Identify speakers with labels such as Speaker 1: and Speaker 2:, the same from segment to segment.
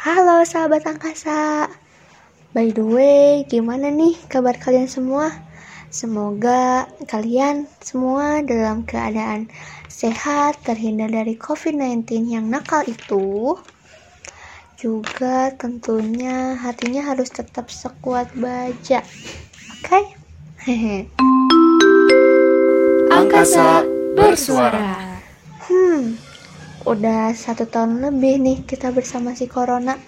Speaker 1: Halo sahabat angkasa By the way, gimana nih kabar kalian semua? Semoga kalian semua dalam keadaan sehat, terhindar dari COVID-19 yang nakal itu. Juga tentunya hatinya harus tetap sekuat baja. Oke? Okay?
Speaker 2: Angkasa bersuara.
Speaker 1: Hmm, udah satu tahun lebih nih kita bersama si Corona.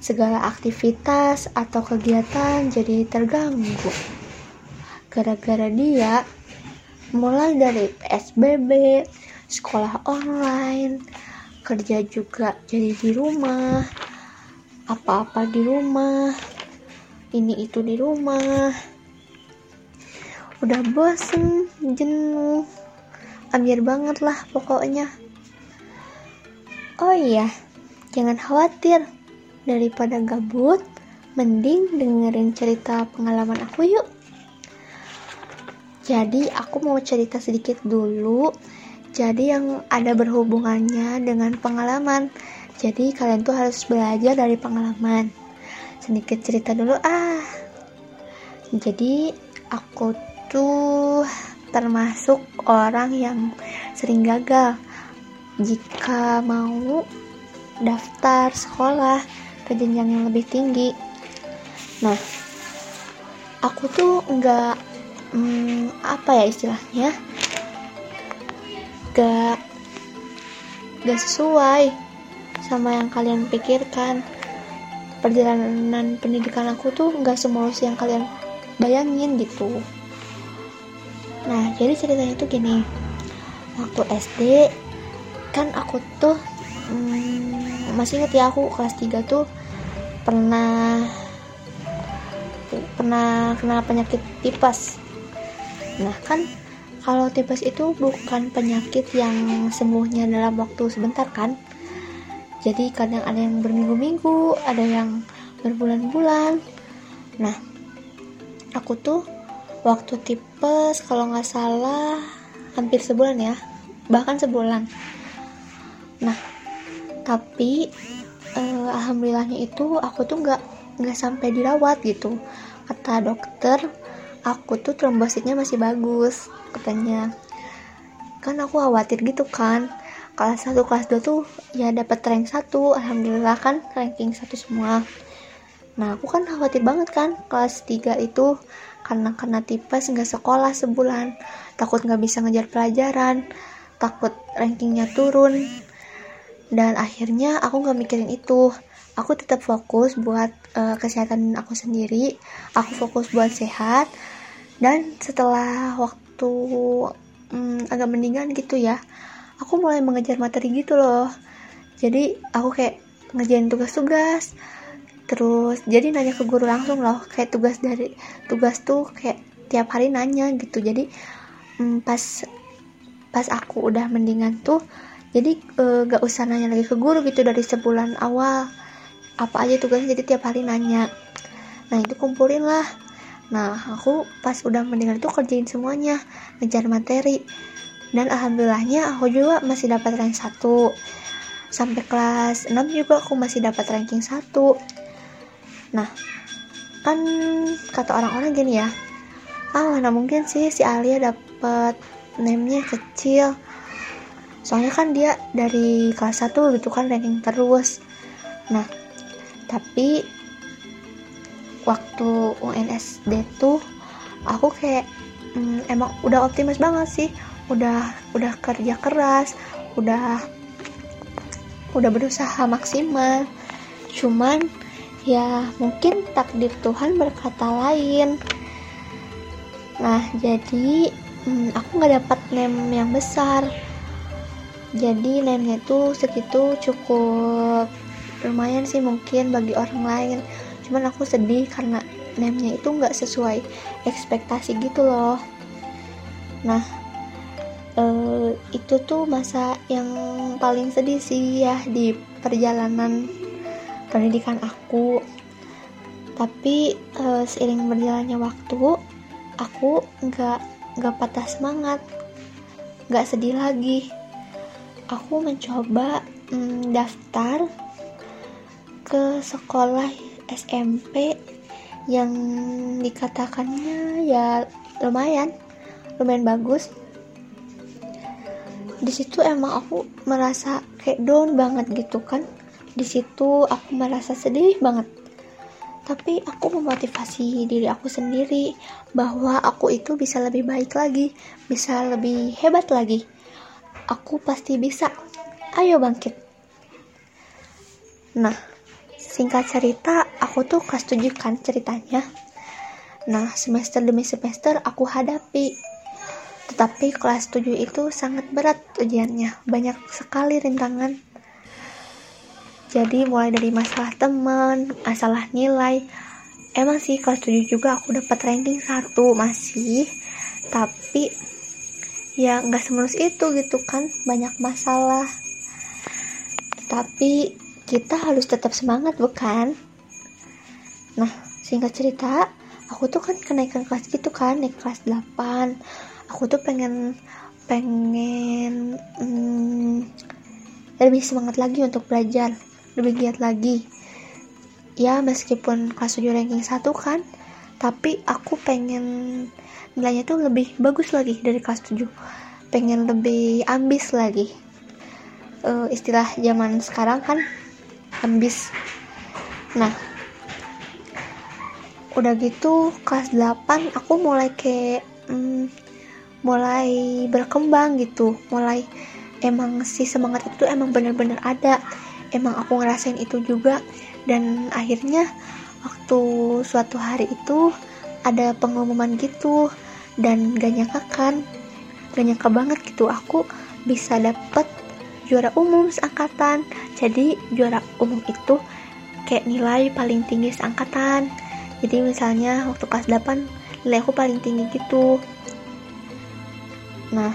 Speaker 1: Segala aktivitas atau kegiatan jadi terganggu. Gara-gara dia, mulai dari PSBB, sekolah online, kerja juga jadi di rumah, apa-apa di rumah, ini itu di rumah. Udah bosen, jenuh, ambil banget lah pokoknya. Oh iya, jangan khawatir. Daripada gabut, mending dengerin cerita pengalaman aku yuk. Jadi aku mau cerita sedikit dulu. Jadi yang ada berhubungannya dengan pengalaman. Jadi kalian tuh harus belajar dari pengalaman. Sedikit cerita dulu ah. Jadi aku tuh termasuk orang yang sering gagal jika mau daftar sekolah ke jenjang yang lebih tinggi. Nah, aku tuh nggak hmm, apa ya istilahnya, gak gak sesuai sama yang kalian pikirkan. Perjalanan pendidikan aku tuh nggak semulus yang kalian bayangin gitu. Nah, jadi ceritanya tuh gini. Waktu SD kan aku tuh hmm, masih inget ya aku kelas 3 tuh pernah pernah kena penyakit tipes. Nah kan kalau tipes itu bukan penyakit yang sembuhnya dalam waktu sebentar kan? Jadi kadang ada yang berminggu-minggu ada yang berbulan-bulan. Nah aku tuh waktu tipes kalau nggak salah hampir sebulan ya bahkan sebulan nah tapi eh, alhamdulillahnya itu aku tuh nggak nggak sampai dirawat gitu. Kata dokter aku tuh trombositnya masih bagus katanya. Kan aku khawatir gitu kan kelas 1 kelas 2 tuh ya dapat rank 1 alhamdulillah kan ranking 1 semua. Nah aku kan khawatir banget kan kelas 3 itu karena kena tipes nggak sekolah sebulan. Takut nggak bisa ngejar pelajaran takut rankingnya turun dan akhirnya aku nggak mikirin itu. Aku tetap fokus buat uh, kesehatan aku sendiri. Aku fokus buat sehat. Dan setelah waktu um, agak mendingan gitu ya aku mulai mengejar materi gitu loh. Jadi aku kayak ngerjain tugas-tugas. Terus jadi nanya ke guru langsung loh kayak tugas dari tugas tuh kayak tiap hari nanya gitu. Jadi um, pas pas aku udah mendingan tuh jadi e, gak usah nanya lagi ke guru gitu dari sebulan awal. Apa aja tugasnya? Jadi tiap hari nanya. Nah itu kumpulin lah. Nah aku pas udah mendengar itu kerjain semuanya. Ngejar materi. Dan alhamdulillahnya aku juga masih dapat rank 1 sampai kelas 6 juga aku masih dapat ranking 1 nah kan kata orang-orang gini ya. Ah mana mungkin sih si Alia dapat name-nya kecil soalnya kan dia dari kelas 1 gitu kan ranking terus. Nah tapi waktu UNSD tuh aku kayak hmm, emang udah optimis banget sih. Udah udah kerja keras udah udah berusaha maksimal. Cuman ya mungkin takdir Tuhan berkata lain. Nah jadi hmm, aku nggak dapat name yang besar jadi name-nya itu segitu cukup lumayan sih mungkin bagi orang lain. Cuman aku sedih karena name-nya itu nggak sesuai ekspektasi gitu loh. Nah eh, itu tuh masa yang paling sedih sih ya di perjalanan pendidikan aku. Tapi eh, seiring berjalannya waktu aku nggak nggak patah semangat. Nggak sedih lagi aku mencoba mm, daftar ke sekolah SMP yang dikatakannya ya lumayan lumayan bagus. Di situ emang aku merasa kayak down banget gitu kan. Di situ aku merasa sedih banget. Tapi aku memotivasi diri aku sendiri bahwa aku itu bisa lebih baik lagi bisa lebih hebat lagi aku pasti bisa ayo bangkit nah singkat cerita aku tuh kelas 7 kan ceritanya nah semester demi semester aku hadapi tetapi kelas 7 itu sangat berat ujiannya, banyak sekali rintangan. Jadi mulai dari masalah teman, masalah nilai. Emang sih kelas 7 juga aku dapat ranking 1 masih. Tapi ya nggak semulus itu gitu kan, banyak masalah. Tapi kita harus tetap semangat bukan? Nah, singkat cerita, aku tuh kan kenaikan kelas gitu kan, naik kelas 8 aku tuh pengen pengen hmm, lebih semangat lagi untuk belajar lebih giat lagi ya meskipun kelas 7 ranking 1 kan tapi aku pengen nilainya tuh lebih bagus lagi dari kelas 7 pengen lebih ambis lagi. Uh, istilah zaman sekarang kan ambis. Nah udah gitu kelas 8 aku mulai kayak hmm, mulai berkembang gitu. Mulai emang si semangat itu emang bener-bener ada. Emang aku ngerasain itu juga. Dan akhirnya waktu suatu hari itu ada pengumuman gitu dan gak nyangka kan? Gak nyangka banget gitu aku bisa dapet juara umum seangkatan. Jadi juara umum itu kayak nilai paling tinggi seangkatan. Jadi misalnya waktu kelas 8 nilai aku paling tinggi gitu. Nah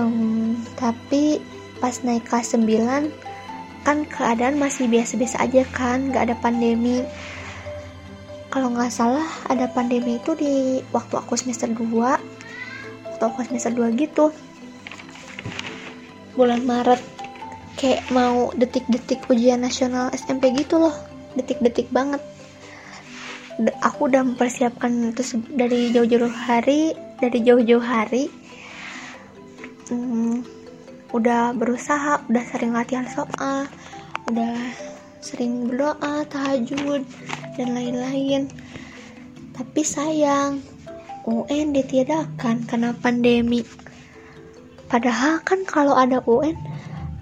Speaker 1: um, tapi pas naik kelas 9 kan keadaan masih biasa-biasa aja kan gak ada pandemi kalau nggak salah ada pandemi itu di waktu aku semester 2 waktu aku semester 2 gitu. Bulan Maret kayak mau detik-detik ujian nasional SMP gitu loh. Detik-detik banget. Aku udah mempersiapkan itu dari jauh-jauh hari dari jauh-jauh hari. Hmm, udah berusaha udah sering latihan soal udah sering berdoa tahajud dan lain-lain. Tapi sayang UN ditiadakan karena pandemi. Padahal kan kalau ada UN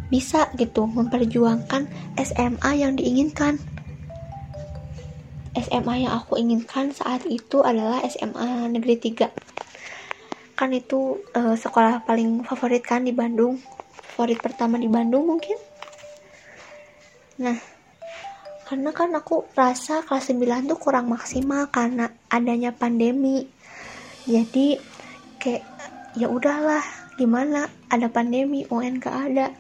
Speaker 1: bisa gitu memperjuangkan SMA yang diinginkan. SMA yang aku inginkan saat itu adalah SMA Negeri 3 kan itu uh, sekolah paling favorit kan di Bandung. Favorit pertama di Bandung mungkin. Nah karena kan aku rasa kelas 9 tuh kurang maksimal karena adanya pandemi. Jadi kayak ya udahlah gimana? Ada pandemi UN gak ada.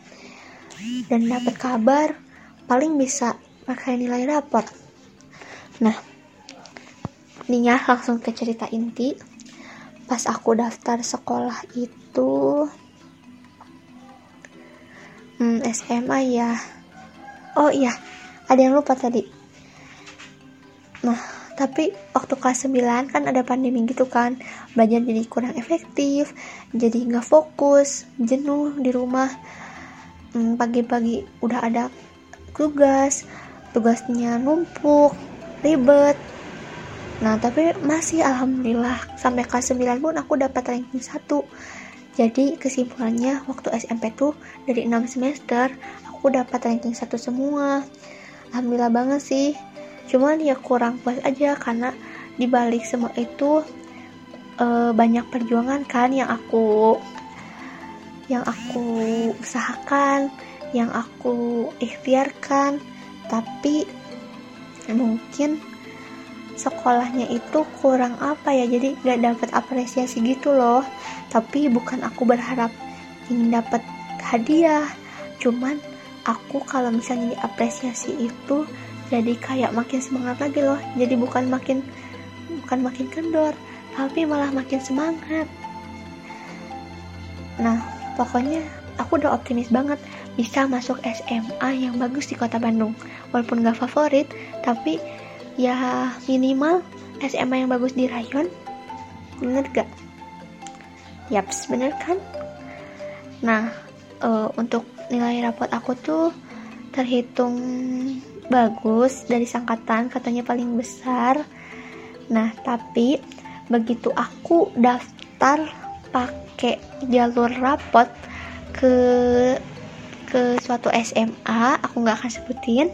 Speaker 1: Dan dapat kabar paling bisa pakai nilai rapot. Nah nih ya langsung ke cerita inti. Pas aku daftar sekolah itu hmm, SMA ya. Oh iya ada yang lupa tadi. Nah tapi waktu kelas 9 kan ada pandemi gitu kan. Belajar jadi kurang efektif jadi nggak fokus jenuh di rumah. Hmm, pagi-pagi hmm, udah ada tugas tugasnya numpuk ribet. Nah, tapi masih alhamdulillah. Sampai kelas 9 pun aku dapat ranking 1. Jadi kesimpulannya waktu SMP tuh dari 6 semester aku dapat ranking 1 semua. Alhamdulillah banget sih. Cuman ya kurang puas aja karena dibalik semua itu e, banyak perjuangan kan yang aku yang aku usahakan, yang aku ikhtiarkan, tapi mungkin sekolahnya itu kurang apa ya jadi gak dapat apresiasi gitu loh tapi bukan aku berharap ingin dapat hadiah cuman aku kalau misalnya diapresiasi itu jadi kayak makin semangat lagi loh jadi bukan makin bukan makin kendor tapi malah makin semangat nah pokoknya aku udah optimis banget bisa masuk SMA yang bagus di kota Bandung walaupun gak favorit tapi ya minimal SMA yang bagus di rayon bener gak? Yaps bener kan? Nah uh, untuk nilai rapot aku tuh terhitung bagus dari sangkatan katanya paling besar. Nah tapi begitu aku daftar pakai jalur rapot ke ke suatu SMA aku nggak akan sebutin.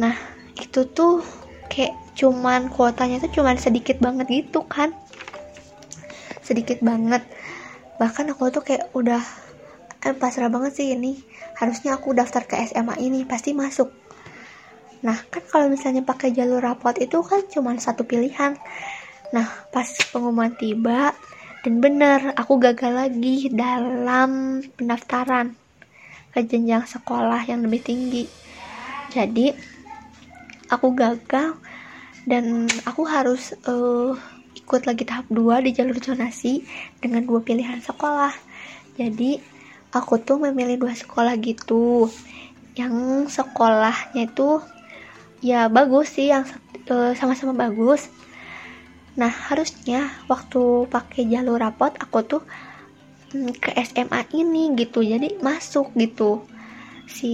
Speaker 1: Nah itu tuh kayak cuman kuotanya tuh cuman sedikit banget gitu kan. Sedikit banget. Bahkan aku tuh kayak udah eh, pasrah banget sih ini. Harusnya aku daftar ke SMA ini pasti masuk. Nah kan kalau misalnya pakai jalur rapot itu kan cuma satu pilihan. Nah pas pengumuman tiba dan bener aku gagal lagi dalam pendaftaran ke jenjang sekolah yang lebih tinggi. Jadi aku gagal dan aku harus uh, ikut lagi tahap 2 di jalur zonasi dengan dua pilihan sekolah. Jadi aku tuh memilih dua sekolah gitu. Yang sekolahnya itu ya bagus sih yang e, sama-sama bagus. Nah harusnya waktu pakai jalur rapot aku tuh mm, ke SMA ini gitu jadi masuk gitu. Si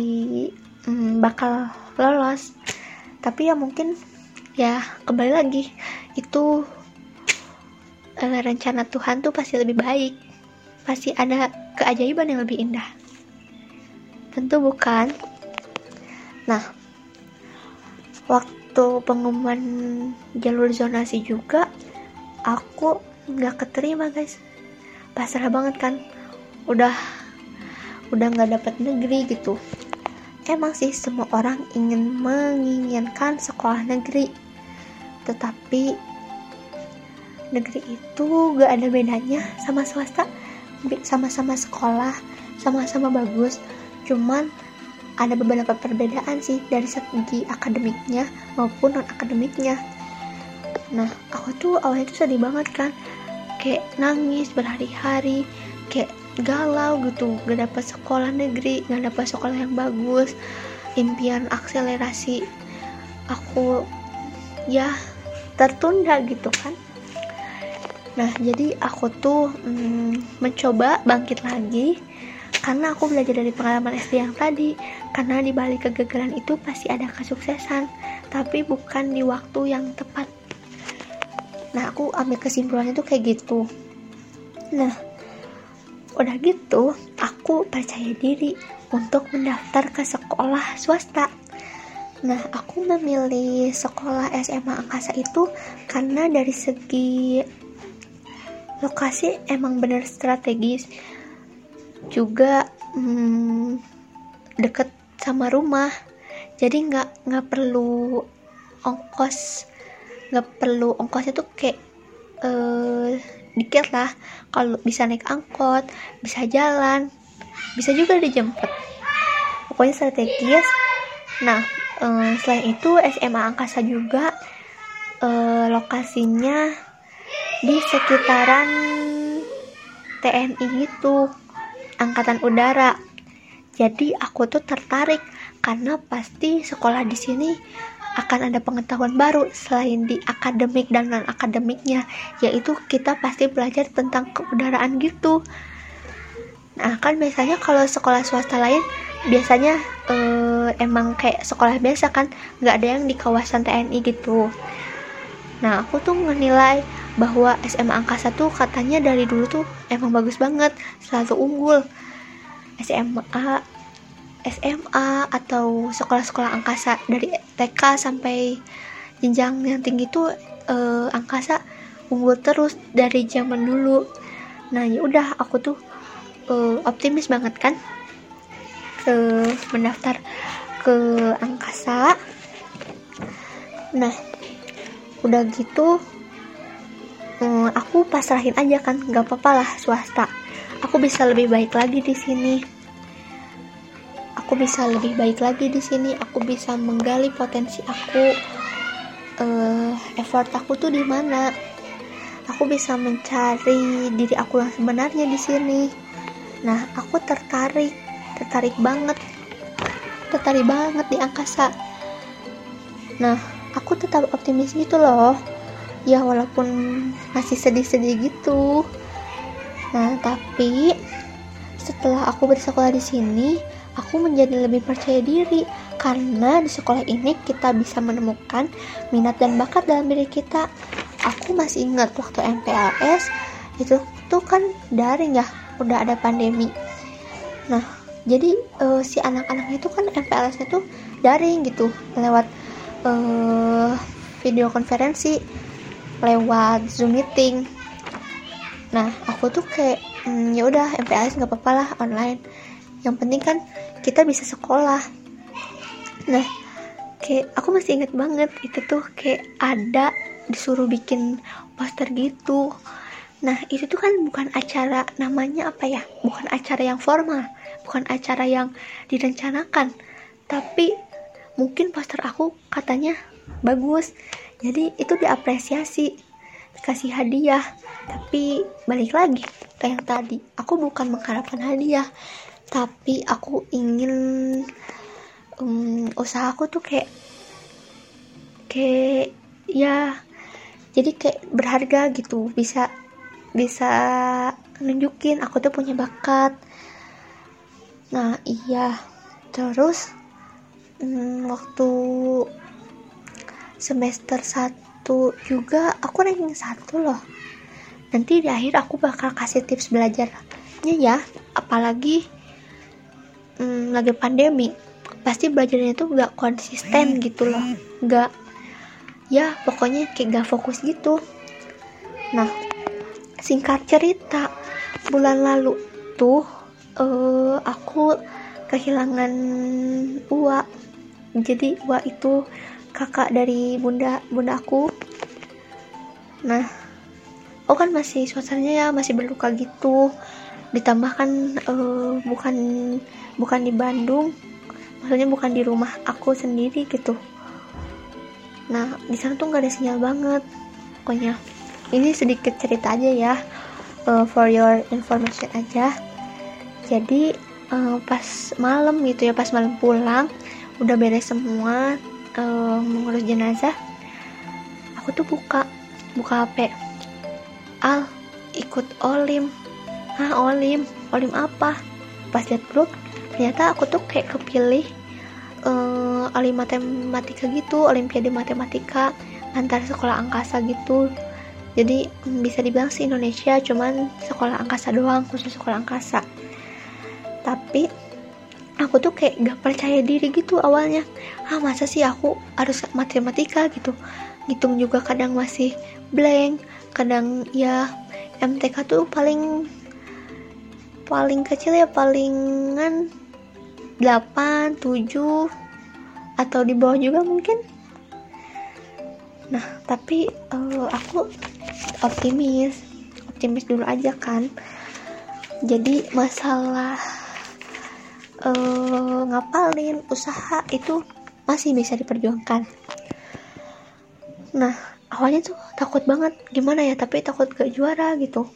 Speaker 1: mm, bakal lolos. Tapi ya mungkin ya kembali lagi itu e, rencana Tuhan tuh pasti lebih baik. Pasti ada keajaiban yang lebih indah. Tentu bukan. Nah, waktu pengumuman jalur zonasi juga, aku nggak keterima guys. Pasrah banget kan, udah udah nggak dapat negeri gitu. Emang sih semua orang ingin menginginkan sekolah negeri, tetapi negeri itu gak ada bedanya sama swasta sama-sama sekolah sama-sama bagus. Cuman ada beberapa perbedaan sih dari segi akademiknya maupun non akademiknya nah aku tuh awalnya tuh sedih banget kan. Kayak nangis berhari-hari kayak galau gitu. Gak dapet sekolah negeri gak dapet sekolah yang bagus. Impian akselerasi aku ya tertunda gitu kan Nah, jadi aku tuh hmm, mencoba bangkit lagi karena aku belajar dari pengalaman SD yang tadi. Karena di balik kegagalan itu pasti ada kesuksesan, tapi bukan di waktu yang tepat. Nah, aku ambil kesimpulannya tuh kayak gitu. Nah, udah gitu, aku percaya diri untuk mendaftar ke sekolah swasta. Nah, aku memilih sekolah SMA Angkasa itu karena dari segi lokasi emang bener strategis. Juga hmm, deket sama rumah. Jadi nggak nggak perlu ongkos nggak perlu ongkosnya tuh kayak uh, dikit lah. Kalau bisa naik angkot bisa jalan bisa juga dijemput. Pokoknya strategis. Nah uh, selain itu SMA Angkasa juga uh, lokasinya di sekitaran TNI itu angkatan udara. Jadi aku tuh tertarik karena pasti sekolah di sini akan ada pengetahuan baru selain di akademik dan non akademiknya yaitu kita pasti belajar tentang keudaraan gitu. Nah kan biasanya kalau sekolah swasta lain biasanya eh, emang kayak sekolah biasa kan nggak ada yang di kawasan TNI gitu. Nah aku tuh menilai bahwa SMA Angkasa tuh katanya dari dulu tuh emang bagus banget selalu unggul. SMA SMA atau sekolah-sekolah angkasa dari TK sampai jenjang yang tinggi tuh eh, angkasa unggul terus dari zaman dulu. Nah ya udah aku tuh eh, optimis banget kan ke mendaftar ke angkasa. Nah udah gitu hmm, aku pasrahin aja kan gak apa-apa lah swasta. Aku bisa lebih baik lagi di sini. Aku bisa lebih baik lagi di sini. Aku bisa menggali potensi aku. Uh, effort aku tuh di mana? Aku bisa mencari diri aku yang sebenarnya di sini. Nah aku tertarik. Tertarik banget. Tertarik banget di angkasa. Nah aku tetap optimis gitu loh ya walaupun masih sedih-sedih gitu. Nah tapi setelah aku bersekolah di sini aku menjadi lebih percaya diri. Karena di sekolah ini kita bisa menemukan minat dan bakat dalam diri kita. Aku masih ingat waktu MPLS itu tuh kan daring ya udah ada pandemi. Nah jadi uh, si anak-anak itu kan MPLS itu daring gitu lewat uh, video konferensi lewat zoom meeting. Nah aku tuh kayak hmm, ya udah MPLS nggak apa-apa lah online. Yang penting kan kita bisa sekolah. Nah kayak aku masih inget banget itu tuh kayak ada disuruh bikin poster gitu. Nah itu tuh kan bukan acara namanya apa ya? Bukan acara yang formal bukan acara yang direncanakan. Tapi mungkin poster aku katanya bagus jadi itu diapresiasi kasih hadiah. Tapi balik lagi ke yang tadi. Aku bukan mengharapkan hadiah tapi aku ingin um, usahaku tuh kayak kayak ya jadi kayak berharga gitu. Bisa bisa nunjukin aku tuh punya bakat. Nah iya. Terus um, waktu semester 1 juga aku ranking satu loh. Nanti di akhir aku bakal kasih tips belajarnya ya apalagi hmm, lagi pandemi. Pasti belajarnya tuh gak konsisten gitu loh gak ya pokoknya kayak gak fokus gitu. Nah singkat cerita bulan lalu tuh uh, aku kehilangan Uwa jadi Uwa itu kakak dari bunda bunda aku nah aku kan masih suasananya ya masih berluka gitu. Ditambahkan uh, bukan bukan di Bandung maksudnya bukan di rumah aku sendiri gitu. Nah di sana tuh nggak ada sinyal banget. Pokoknya ini sedikit cerita aja ya uh, for your information aja. Jadi uh, pas malam gitu ya pas malam pulang udah beres semua uh, mengurus jenazah aku tuh buka buka HP Al ikut olim. Ah olim. Olim apa? Pas lihat grup ternyata aku tuh kayak kepilih uh, olim matematika gitu olimpiade matematika antar sekolah angkasa gitu. Jadi mm, bisa dibilang sih Indonesia cuman sekolah angkasa doang khusus sekolah angkasa. Tapi aku tuh kayak gak percaya diri gitu awalnya. Ah masa sih aku harus matematika gitu? Ngitung juga kadang masih blank kadang ya MTK tuh paling paling kecil ya palingan 8, 7 atau di bawah juga mungkin. Nah tapi uh, aku optimis optimis dulu aja kan. Jadi masalah uh, ngapalin usaha itu masih bisa diperjuangkan. Nah awalnya tuh takut banget gimana ya tapi takut gak juara gitu.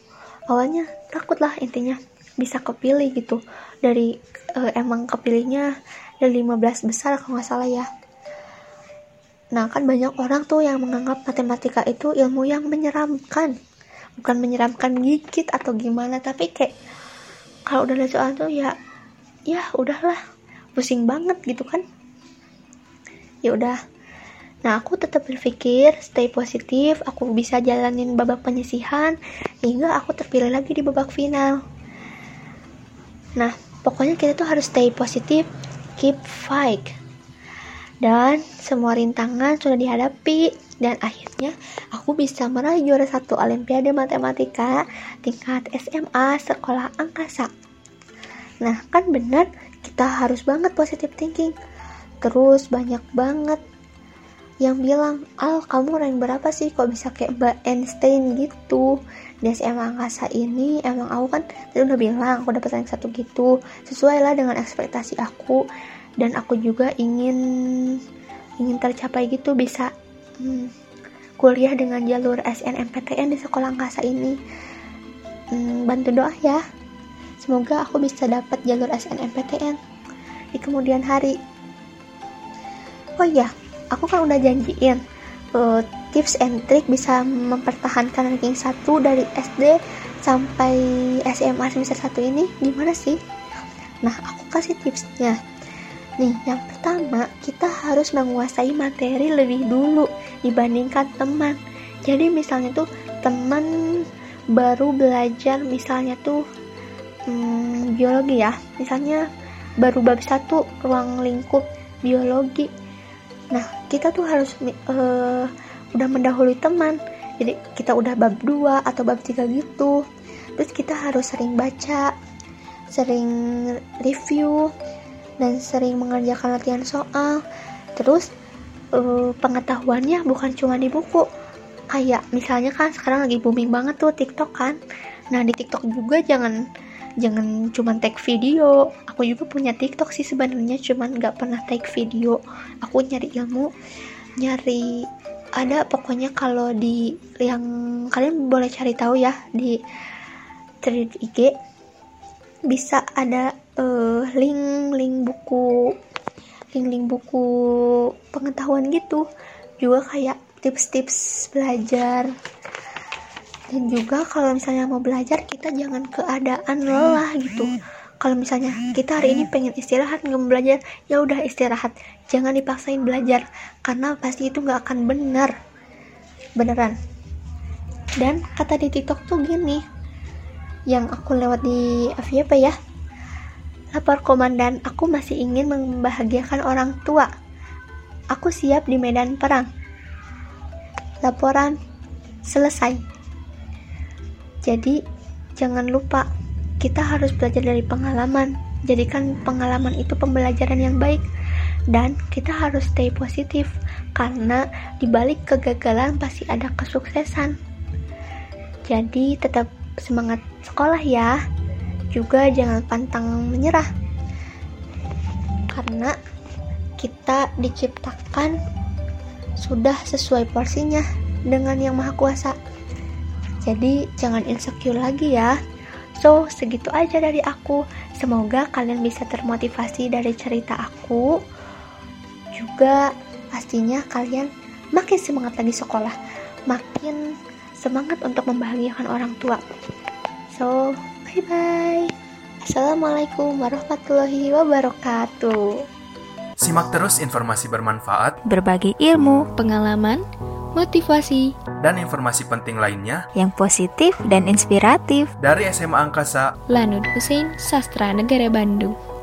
Speaker 1: Awalnya takut lah intinya bisa kepilih gitu. Dari uh, emang kepilihnya dari 15 besar kalau nggak salah ya. Nah kan banyak orang tuh yang menganggap matematika itu ilmu yang menyeramkan. Bukan menyeramkan gigit atau gimana tapi kayak kalau udah lihat soal tuh ya ya udahlah pusing banget gitu kan ya udah Nah, aku tetap berpikir stay positif, aku bisa jalanin babak penyisihan hingga aku terpilih lagi di babak final. Nah, pokoknya kita tuh harus stay positif, keep fight. Dan semua rintangan sudah dihadapi dan akhirnya aku bisa meraih juara satu Olimpiade Matematika tingkat SMA sekolah angkasa. Nah, kan benar kita harus banget positive thinking. Terus banyak banget yang bilang, Al kamu rank berapa sih? Kok bisa kayak Mbak Einstein gitu? Di SMA Angkasa ini emang aku kan tadi udah bilang aku dapat rank satu gitu. Sesuai lah dengan ekspektasi aku. Dan aku juga ingin ingin tercapai gitu bisa hmm, kuliah dengan jalur SNMPTN di sekolah angkasa ini. Hmm, bantu doa ya semoga aku bisa dapat jalur SNMPTN di kemudian hari. Oh iya aku kan udah janjiin uh, tips and trick bisa mempertahankan ranking 1 dari SD sampai SMA semester 1 ini. Gimana sih? Nah aku kasih tipsnya. Nih yang pertama kita harus menguasai materi lebih dulu dibandingkan teman. Jadi misalnya tuh teman baru belajar misalnya tuh hmm, biologi ya. Misalnya baru bab satu ruang lingkup biologi. Nah kita tuh harus uh, udah mendahului teman. Jadi kita udah bab 2 atau bab 3 gitu. Terus kita harus sering baca sering review dan sering mengerjakan latihan soal. Terus uh, pengetahuannya bukan cuma di buku. Kayak misalnya kan sekarang lagi booming banget tuh TikTok kan. Nah di TikTok juga jangan jangan cuma take video. Aku juga punya TikTok sih sebenarnya cuman nggak pernah take video. Aku nyari ilmu nyari ada pokoknya kalau di yang kalian boleh cari tahu ya di thread IG bisa ada uh, link link buku link link buku pengetahuan gitu. Juga kayak tips-tips belajar dan juga kalau misalnya mau belajar kita jangan keadaan lelah gitu. Kalau misalnya kita hari ini pengen istirahat nggak mau belajar ya udah istirahat. Jangan dipaksain belajar karena pasti itu nggak akan benar. Beneran. Dan kata di tiktok tuh gini yang aku lewat di FYP ya? Lapor komandan aku masih ingin membahagiakan orang tua. Aku siap di medan perang. Laporan selesai jadi, jangan lupa, kita harus belajar dari pengalaman. Jadikan pengalaman itu pembelajaran yang baik. Dan kita harus stay positif, karena di balik kegagalan pasti ada kesuksesan. Jadi, tetap semangat sekolah ya. Juga jangan pantang menyerah. Karena kita diciptakan sudah sesuai porsinya dengan Yang Maha Kuasa. Jadi jangan insecure lagi ya. So, segitu aja dari aku. Semoga kalian bisa termotivasi dari cerita aku. Juga pastinya kalian makin semangat lagi sekolah. Makin semangat untuk membahagiakan orang tua. So, bye-bye. Assalamualaikum warahmatullahi wabarakatuh.
Speaker 2: Simak terus informasi bermanfaat,
Speaker 3: berbagi ilmu, pengalaman, motivasi,
Speaker 2: dan informasi penting lainnya
Speaker 3: yang positif dan inspiratif
Speaker 2: dari SMA Angkasa
Speaker 3: Lanud Hussein Sastra Negara Bandung.